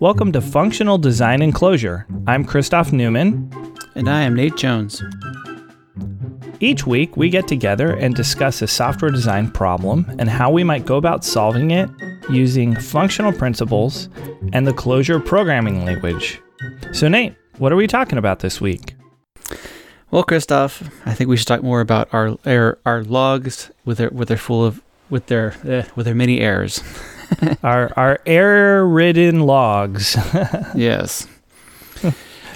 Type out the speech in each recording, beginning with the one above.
Welcome to Functional Design and Clojure. I'm Christoph Neumann. And I am Nate Jones. Each week, we get together and discuss a software design problem and how we might go about solving it using functional principles and the Clojure programming language. So, Nate, what are we talking about this week? Well, Christoph, I think we should talk more about our our, our logs with their with their full of with their eh, with their many errors. our our error-ridden logs. yes.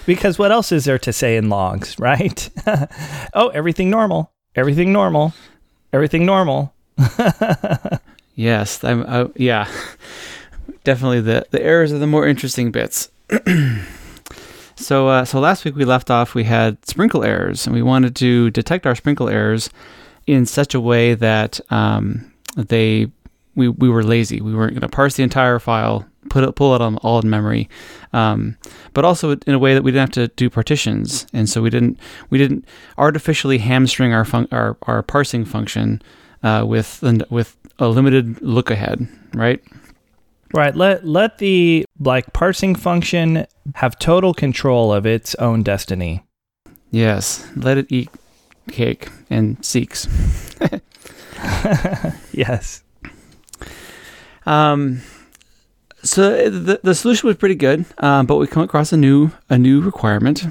because what else is there to say in logs, right? oh, everything normal. Everything normal. Everything normal. yes, I'm uh, yeah. Definitely the the errors are the more interesting bits. so uh, so last week we left off we had sprinkle errors and we wanted to detect our sprinkle errors in such a way that um, they we, we were lazy. We weren't going to parse the entire file, put it, pull it on, all in memory, um, but also in a way that we didn't have to do partitions, and so we didn't we didn't artificially hamstring our fun- our, our parsing function uh, with with a limited look ahead, right? Right. Let let the like parsing function have total control of its own destiny. Yes. Let it eat cake and seqs. yes. Um, so the the solution was pretty good, um, but we come across a new a new requirement.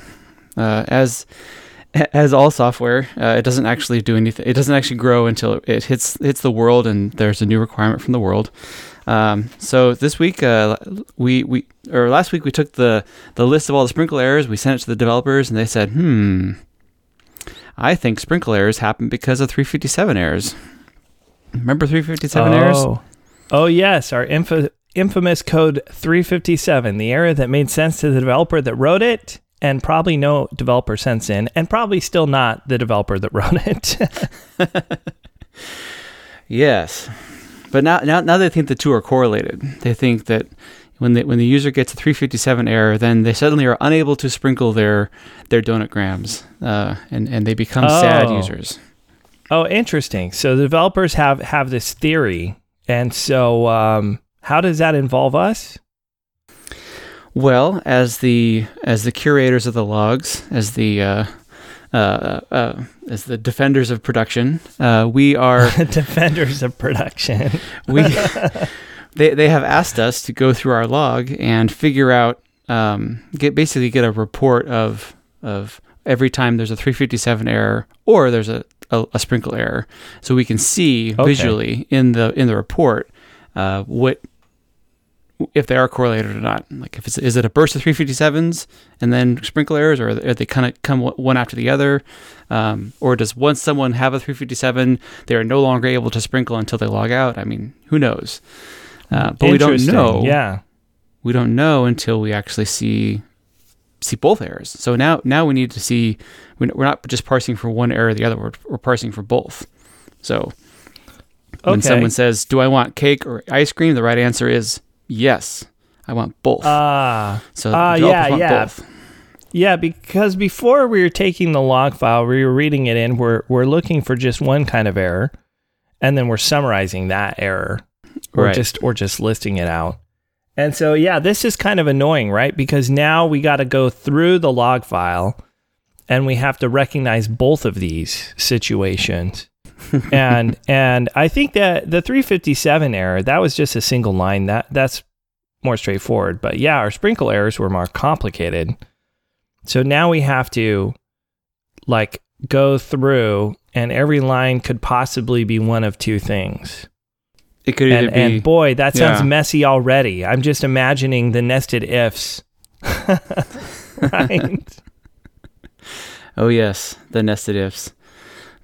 Uh, as as all software, uh, it doesn't actually do anything. It doesn't actually grow until it hits hits the world, and there's a new requirement from the world. Um, so this week, uh, we we or last week we took the the list of all the sprinkle errors. We sent it to the developers, and they said, "Hmm, I think sprinkle errors happen because of 357 errors." Remember 357 oh. errors? Oh, yes, our info, infamous code 357, the error that made sense to the developer that wrote it, and probably no developer since in, and probably still not the developer that wrote it. yes. But now, now, now they think the two are correlated. They think that when the when the user gets a 357 error, then they suddenly are unable to sprinkle their their donut grams, uh, and and they become oh. sad users. Oh, interesting. So the developers have have this theory and so, um, how does that involve us? Well, as the as the curators of the logs, as the uh, uh, uh, as the defenders of production, uh, we are defenders of production. we they they have asked us to go through our log and figure out um, get basically get a report of of every time there's a 357 error or there's a a, a sprinkle error, so we can see okay. visually in the in the report uh, what if they are correlated or not. Like if it's is it a burst of 357s and then sprinkle errors, or are they kind of come one after the other, um, or does once someone have a 357, they are no longer able to sprinkle until they log out? I mean, who knows? Uh, but we don't know. Yeah, we don't know until we actually see see both errors. So now now we need to see we're not just parsing for one error or the other. We're, we're parsing for both. So when someone says, "Do I want cake or ice cream?" the right answer is yes. I want both. Ah, uh, so uh, yeah, yeah. Both. Yeah, because before we were taking the log file, we were reading it in, we're, we're looking for just one kind of error, and then we're summarizing that error, or right. just or just listing it out. And so, yeah, this is kind of annoying, right? Because now we got to go through the log file and we have to recognize both of these situations. and and I think that the 357 error, that was just a single line. That that's more straightforward. But yeah, our sprinkle errors were more complicated. So now we have to like go through and every line could possibly be one of two things. It could and, be. And boy, that sounds yeah. messy already. I'm just imagining the nested ifs. right? oh yes, the nested ifs.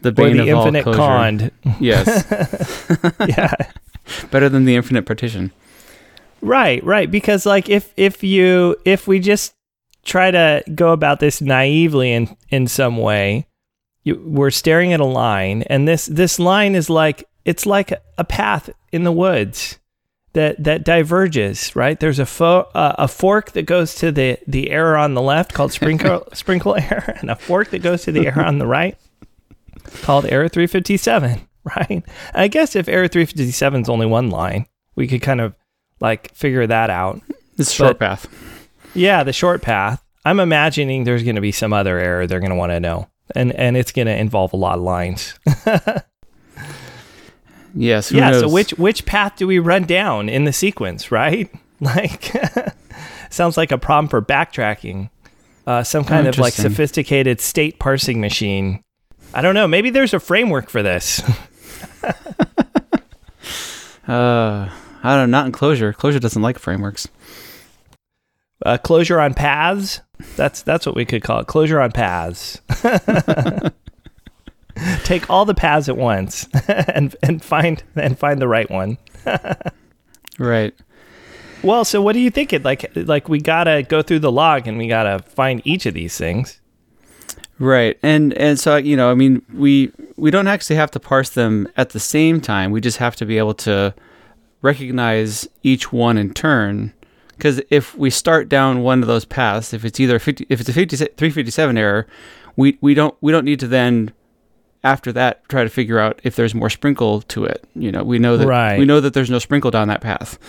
The bane or the of infinite all cond. Yes. yeah. Better than the infinite partition. Right, right. Because like if if you if we just try to go about this naively in in some way, you, we're staring at a line, and this this line is like it's like a path in the woods that that diverges, right? There's a fo- uh, a fork that goes to the the error on the left called sprinkle sprinkle error, and a fork that goes to the error on the right called error 357, right? I guess if error 357 is only one line, we could kind of like figure that out. It's short path. Yeah, the short path. I'm imagining there's going to be some other error they're going to want to know, and and it's going to involve a lot of lines. Yes. yeah. Knows? So which which path do we run down in the sequence? Right. Like, sounds like a problem for backtracking. Uh, some kind of like sophisticated state parsing machine. I don't know. Maybe there's a framework for this. uh, I don't know. Not in closure. Clojure doesn't like frameworks. Uh, Clojure on paths. That's that's what we could call it. Clojure on paths. Take all the paths at once and and find and find the right one. right. Well, so what do you think? It like like we gotta go through the log and we gotta find each of these things. Right, and and so you know, I mean, we we don't actually have to parse them at the same time. We just have to be able to recognize each one in turn. Because if we start down one of those paths, if it's either 50, if it's a 50, 357 error, we, we don't we don't need to then after that try to figure out if there's more sprinkle to it. You know, we know that right. we know that there's no sprinkle down that path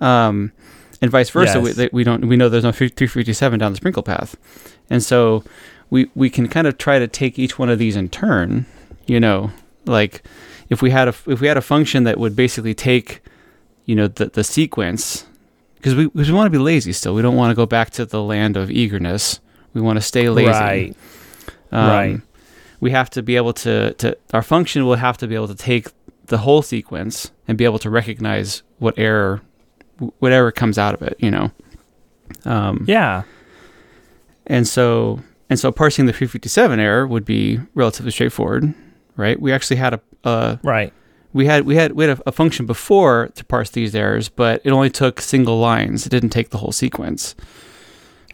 um, and vice versa. Yes. We, we don't we know there's no 357 down the sprinkle path, and so we we can kind of try to take each one of these in turn. You know, like if we had a if we had a function that would basically take you know the the sequence because we cause we want to be lazy still. We don't want to go back to the land of eagerness. We want to stay lazy. Right. Um, right. We have to be able to to our function will have to be able to take the whole sequence and be able to recognize what error whatever comes out of it, you know. Um, yeah. And so and so parsing the 357 error would be relatively straightforward, right? We actually had a uh, right. We had we had we had a, a, function before to parse these errors, but it only took single lines. It didn't take the whole sequence.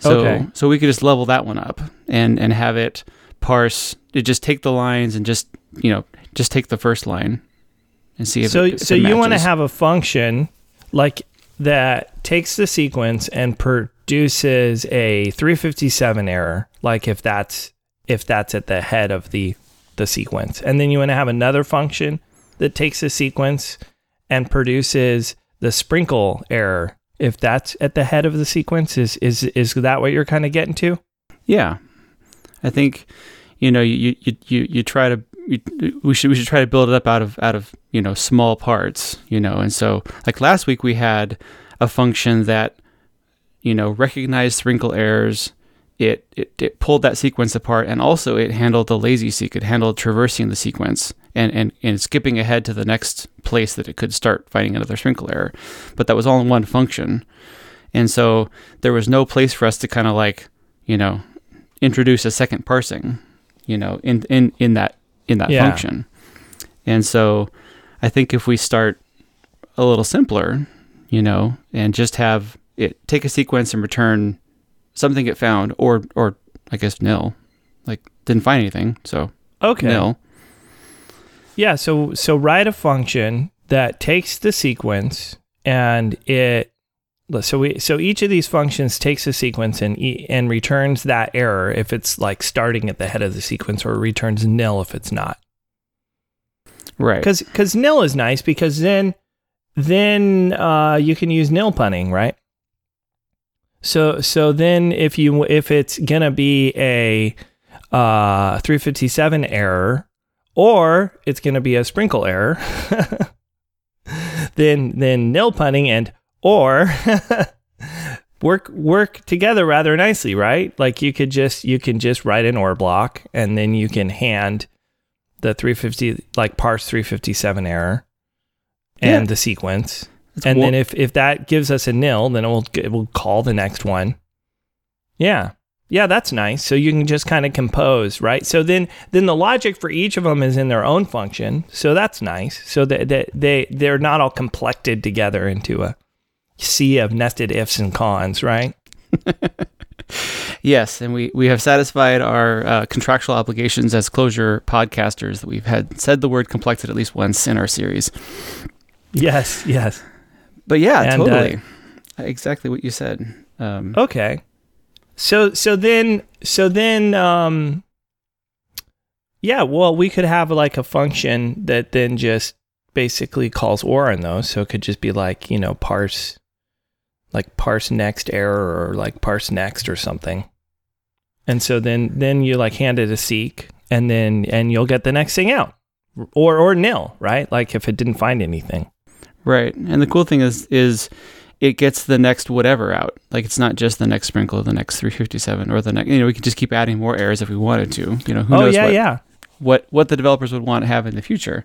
So okay. so we could just level that one up and and have it parse. It just take the lines and just you know just take the first line and see if so it, if so you want to have a function like that takes the sequence and produces a 357 error like if that's if that's at the head of the the sequence. And then you want to have another function that takes the sequence and produces the sprinkle error. If that's at the head of the sequence is is is that what you're kind of getting to? Yeah. I think you know you you you, you try to we should we should try to build it up out of out of you know small parts you know? And so like last week we had a function that you know recognized sprinkle errors. It, it it pulled that sequence apart and also it handled the lazy-seq it handled traversing the sequence and, and and skipping ahead to the next place that it could start finding another sprinkle error. But that was all in one function. And so there was no place for us to kind of like you know introduce a second parsing you know in in in that in that yeah. function. And so I think if we start a little simpler, you know, and just have it take a sequence and return something it found or or I guess nil. Like didn't find anything. So okay. nil. Yeah, so so write a function that takes the sequence and it so we so each of these functions takes a sequence and and returns that error if it's like starting at the head of the sequence or returns nil if it's not. Right. Because because nil is nice because then then uh, you can use nil punning right? So so then if you if it's gonna be a uh, 357 error or it's gonna be a sprinkle error then then nil punning and or work work together rather nicely, right? Like you could just you can just write an OR block and then you can hand the 350 like parse 357 error and yeah. the sequence. That's and cool. then if if that gives us a nil, then it will it will call the next one. Yeah. Yeah, that's nice. So you can just kind of compose, right? So then then the logic for each of them is in their own function. So that's nice. So that they, they they're not all complected together into a sea of nested ifs and cons, right? yes, and we, we have satisfied our uh, contractual obligations as Clojure podcasters that we've had said the word complected at least once in our series. Yes, yes. But yeah, and, uh, totally. Uh, exactly what you said. Um, okay. So so then so then um yeah, well we could have like a function that then just basically calls OR on those. So it could just be like, you know, parse like parse next error or like parse next or something. And so then then you like hand it a seq and then and you'll get the next thing out. Or or nil, right? Like if it didn't find anything. Right. And the cool thing is is it gets the next whatever out. Like it's not just the next sprinkle, the next 357 or the next you know, we could just keep adding more errors if we wanted to. You know, who oh, knows yeah, what, yeah. what what the developers would want to have in the future.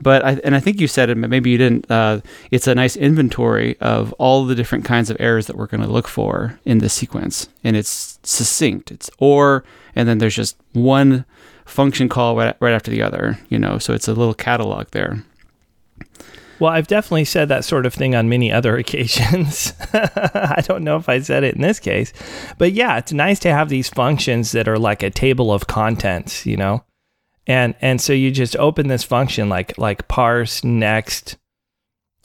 But I, and I think you said it, maybe you didn't. Uh, it's a nice inventory of all the different kinds of errors that we're going to look for in this sequence, and it's succinct. It's or, and then there's just one function call right, right after the other. You know, so it's a little catalog there. Well, I've definitely said that sort of thing on many other occasions. I don't know if I said it in this case, but yeah, it's nice to have these functions that are like a table of contents, you know? And and so you just open this function like like parse next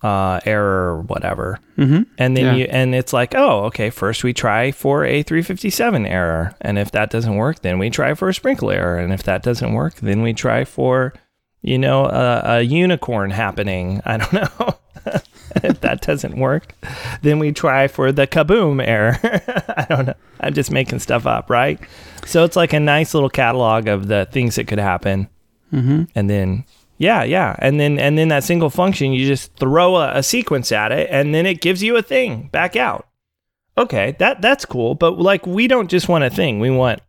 uh, error or whatever, mm-hmm. and then Yeah. you and it's like oh okay first we try for a 357 error, and if that doesn't work, then we try for a sprinkle error, and if that doesn't work, then we try for you know a, a unicorn happening. I don't know. if that doesn't work, then we try for the kaboom error. I don't know. I'm just making stuff up, right? So it's like a nice little catalog of the things that could happen. Mm-hmm. And then, yeah, yeah. And then, and then that single function, you just throw a, a sequence at it and then it gives you a thing back out. Okay, that that's cool. But like, we don't just want a thing. We want,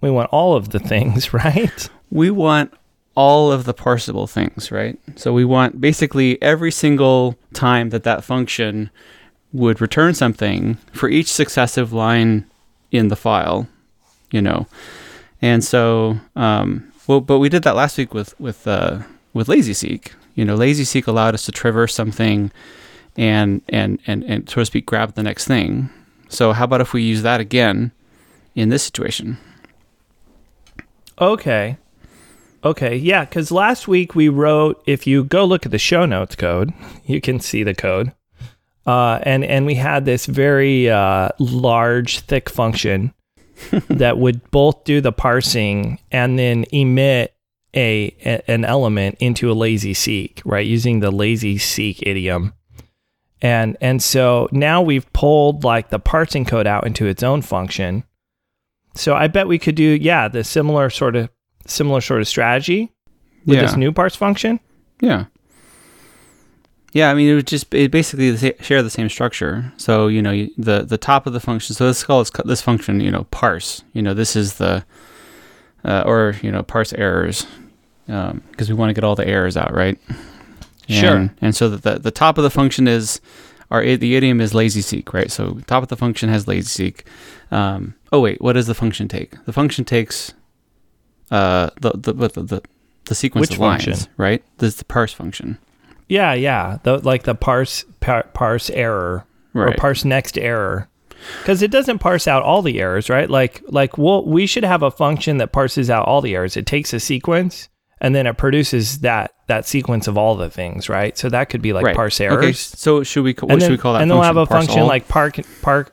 we want all of the things, right? we want all of the parsable things, right? So we want basically every single time that that function would return something for each successive line in the file, you know. And so, um, well, but we did that last week with with uh, with lazy-seq. You know, lazy-seq allowed us to traverse something and and and and so to speak grab the next thing. So how about if we use that again in this situation? Okay. Okay, yeah, because last week we wrote. If you go look at the show notes code, you can see the code, uh, and and we had this very uh, large, thick function that would both do the parsing and then emit a, a an element into a lazy-seq, right? Using the lazy-seq idiom, and and so now we've pulled like the parsing code out into its own function. So I bet we could do yeah the similar sort of similar sort of strategy with Yeah. this new parse function. Yeah. Yeah, I mean, it would just it basically the share the same structure. So you know, you, the the top of the function. So let's call this, this function, you know, parse. You know, this is the uh, or you know, parse errors because we want to get all the errors out, right? Sure. And, and so that the the top of the function is our the idiom is lazy-seq, right? So top of the function has lazy-seq. Um, oh wait, what does the function take? The function takes uh the the the the, the sequence Which of lines, function? right? This is the parse function. Yeah, yeah, the, like the parse par, parse error or parse next error. Because it doesn't parse out all the errors, right? Like, like we'll, we should have a function that parses out all the errors. It takes a sequence and then it produces that that sequence of all the things, right? So that could be like right. parse Okay, errors. so should we what and should we call that and then we'll have a Parse function all? like park park.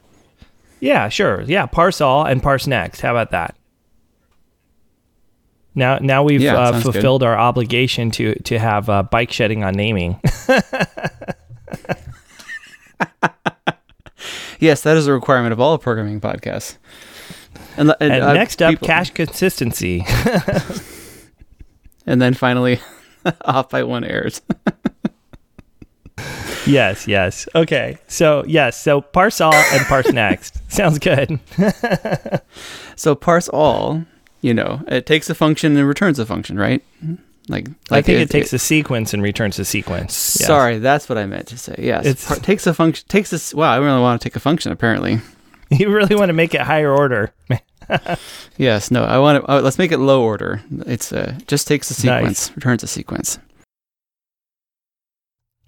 Yeah, sure. Yeah, parse all and parse next. How about that? Now, now we've Yeah, uh, sounds good. fulfilled our obligation to to have uh, bike shedding on naming. Yes, that is a requirement of all programming podcasts. And, and, And uh, next up, people- cache consistency. and then finally off by one errors. yes, yes. Okay. So yes, so parse all and parse next. Sounds good. so parse all, you know, it takes a function and returns a function, right? Like, I think it, takes a sequence and returns a sequence. Yes. Sorry, that's what I meant to say. Yes, it par- takes a function. Takes a. s- Wow, I really want to take a function. Apparently, You really want to make it higher order. yes. No, I want to. Oh, let's make it low order. It's uh, just takes a sequence, Nice. returns a sequence.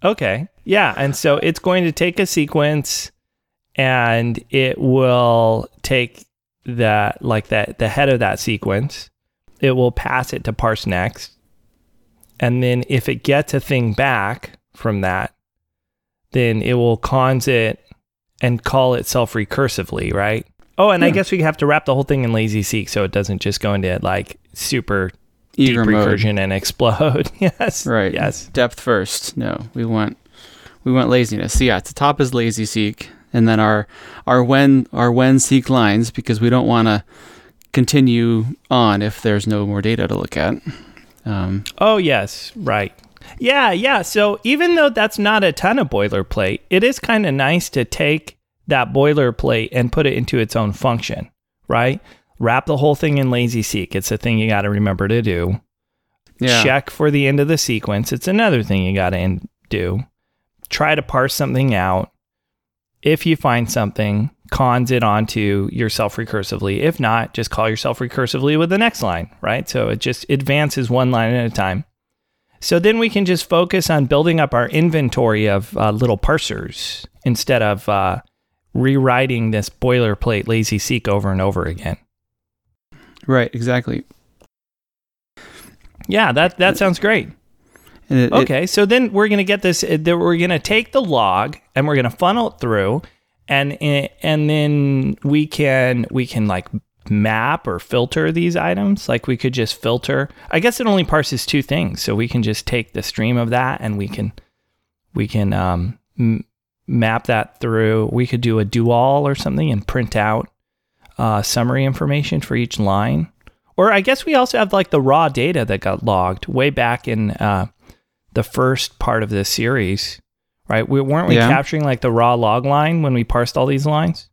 Okay. Yeah. And so it's going to take a sequence and it will take that, like that, the head of that sequence. It will pass it to parse next. And then if it gets a thing back from that, then it will cons it and call itself recursively, right? Oh, and I hmm. guess we have to wrap the whole thing in lazy-seq so it doesn't just go into like super Eager deep mode. recursion and explode. yes. Right. Yes. Depth first. No, we want we want laziness. So yeah, at the top is lazy-seq, and then our our when our when seq lines because we don't want to continue on if there's no more data to look at. Um, oh yes, right. Yeah, yeah. So even though that's not a ton of boilerplate, it is kind of nice to take that boilerplate and put it into its own function, right? Wrap the whole thing in lazy-seq. It's a thing you got to remember to do. Yeah. Check for the end of the sequence. It's another thing you got to do. Try to parse something out. If you find something, cons it onto yourself recursively. If not, just call yourself recursively with the next line, right? So it just advances one line at a time. So then we can just focus on building up our inventory of uh, little parsers instead of uh, rewriting this boilerplate lazy-seq over and over again. Right, exactly. Yeah, that that sounds great. It, okay, it, so then we're going to get this. Uh, we're going to take the log and we're going to funnel it through, and and then we can we can like map or filter these items. Like we could just filter. I guess it only parses two things, so we can just take the stream of that and we can we can um, m- map that through. We could do a doall or something and print out uh, summary information for each line. Or I guess we also have like the raw data that got logged way back in uh, the first part of this series, right? We weren't we yeah. capturing like the raw log line when we parsed all these lines.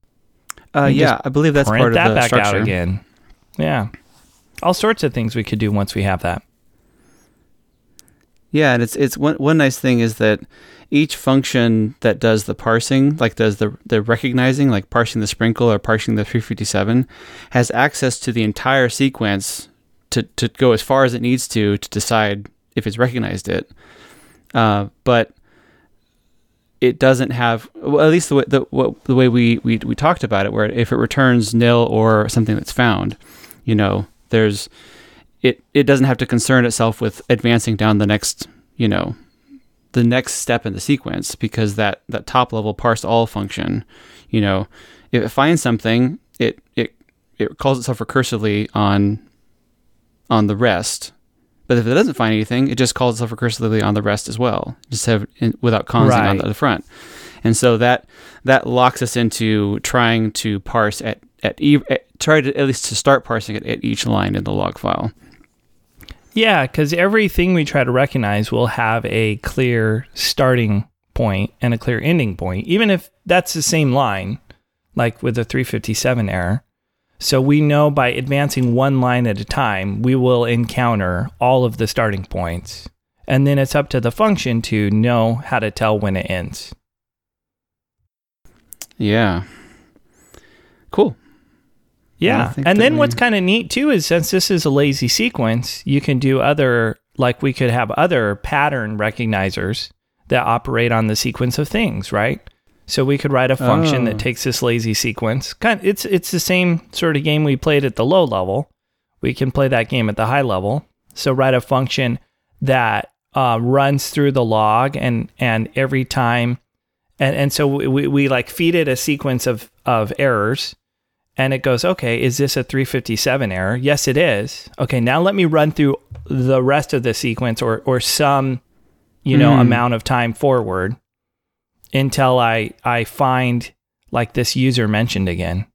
Uh, yeah, I believe that's part that of the back structure. out again. Yeah, all sorts of things we could do once we have that. Yeah, and it's it's one one nice thing is that each function that does the parsing, like does the the recognizing, like parsing the sprinkle or parsing the 357, has access to the entire sequence to to go as far as it needs to to decide if it's recognized it. Uh, but it doesn't have well, at least the way the, what, the way we, we we talked about it, where if it returns nil or something that's found, you know, there's it it doesn't have to concern itself with advancing down the next you know the next step in the sequence because that that top level parse all function you know if it finds something it it it calls itself recursively on on the rest but if it doesn't find anything it just calls itself recursively on the rest as well just have without consing right. on the front and so that that locks us into trying to parse at at, at try to at least to start parsing it at each line in the log file yeah, because everything we try to recognize will have a clear starting point and a clear ending point, even if that's the same line, like with the 357 error. So we know by advancing one line at a time, we will encounter all of the starting points. And then it's up to the function to know how to tell when it ends. Yeah. Cool. Yeah. And then we... what's kind of neat too is since this is a lazy sequence, you can do other, like we could have other pattern recognizers that operate on the sequence of things, right? So we could write a function oh. that takes this lazy sequence. Kind of, it's it's the same sort of game we played at the low level. We can play that game at the high level. So write a function that uh, runs through the log and and every time and and so we, we like feed it a sequence of of errors and it goes, okay, is this a 357 error? Yes, it is. Okay, now let me run through the rest of the sequence or or some, you know, mm. amount of time forward until I I find like this user mentioned again.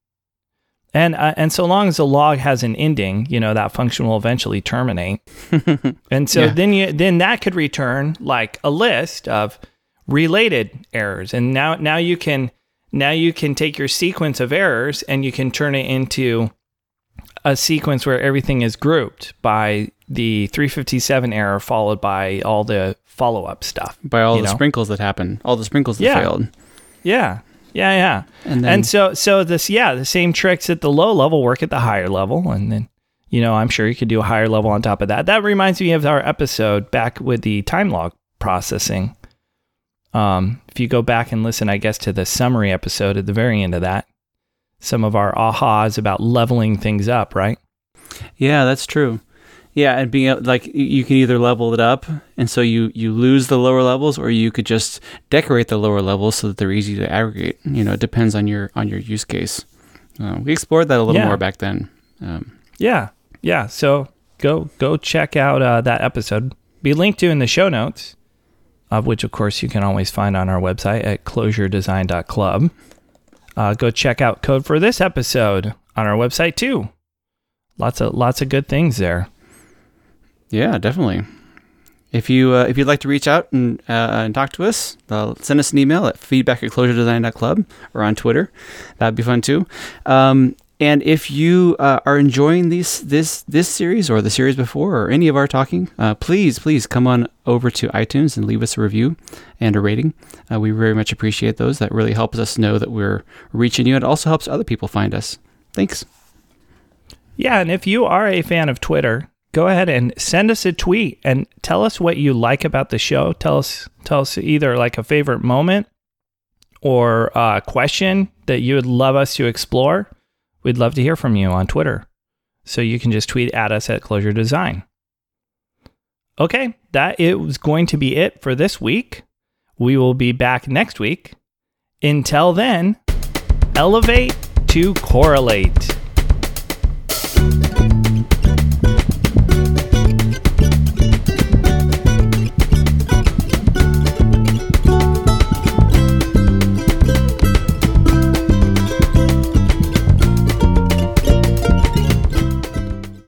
And uh, and so long as the log has an ending, you know, that function will eventually terminate. and so yeah. then you then that could return like a list of related errors. And now now you can now you can take your sequence of errors and you can turn it into a sequence where everything is grouped by the 357 error followed by all the follow up stuff. By all the know? sprinkles that happen, all the sprinkles that yeah. failed. Yeah. Yeah, yeah. And, then, and so so this yeah, the same tricks at the low level work at the higher level and then you know, I'm sure you could do a higher level on top of that. That reminds me of our episode back with the time log processing um, if you go back and listen, I guess, to the summary episode at the very end of that, some of our ahas about leveling things up, right? Yeah, that's true. Yeah, and being like you can either level it up, and so you you lose the lower levels, or you could just decorate the lower levels so that they're easy to aggregate. You know, it depends on your on your use case. Uh, we explored that a little yeah. more back then. Um, yeah, yeah. So go go check out uh, that episode. Be linked to in the show notes of which, of course, you can always find on our website at clojuredesign.club. uh, go check out code for this episode on our website too. Lots of lots of good things there. Yeah, definitely. If you uh, if you'd like to reach out and uh, and talk to us, uh, send us an email at feedback at clojuredesign.club or on Twitter. That'd be fun too. Um, and if you uh, are enjoying these this this series or the series before or any of our talking, uh, please please come on over to iTunes and leave us a review and a rating. Uh, we very much appreciate those. That really helps us know that we're reaching you. And it also helps other people find us. Thanks. Yeah, and if you are a fan of Twitter, go ahead and send us a tweet and tell us what you like about the show. Tell us tell us either like a favorite moment or a question that you would love us to explore. We'd love to hear from you on Twitter. So you can just tweet at us at Clojure Design. Okay, that it was going to be it for this week. We will be back next week. Until then, elevate to correlate.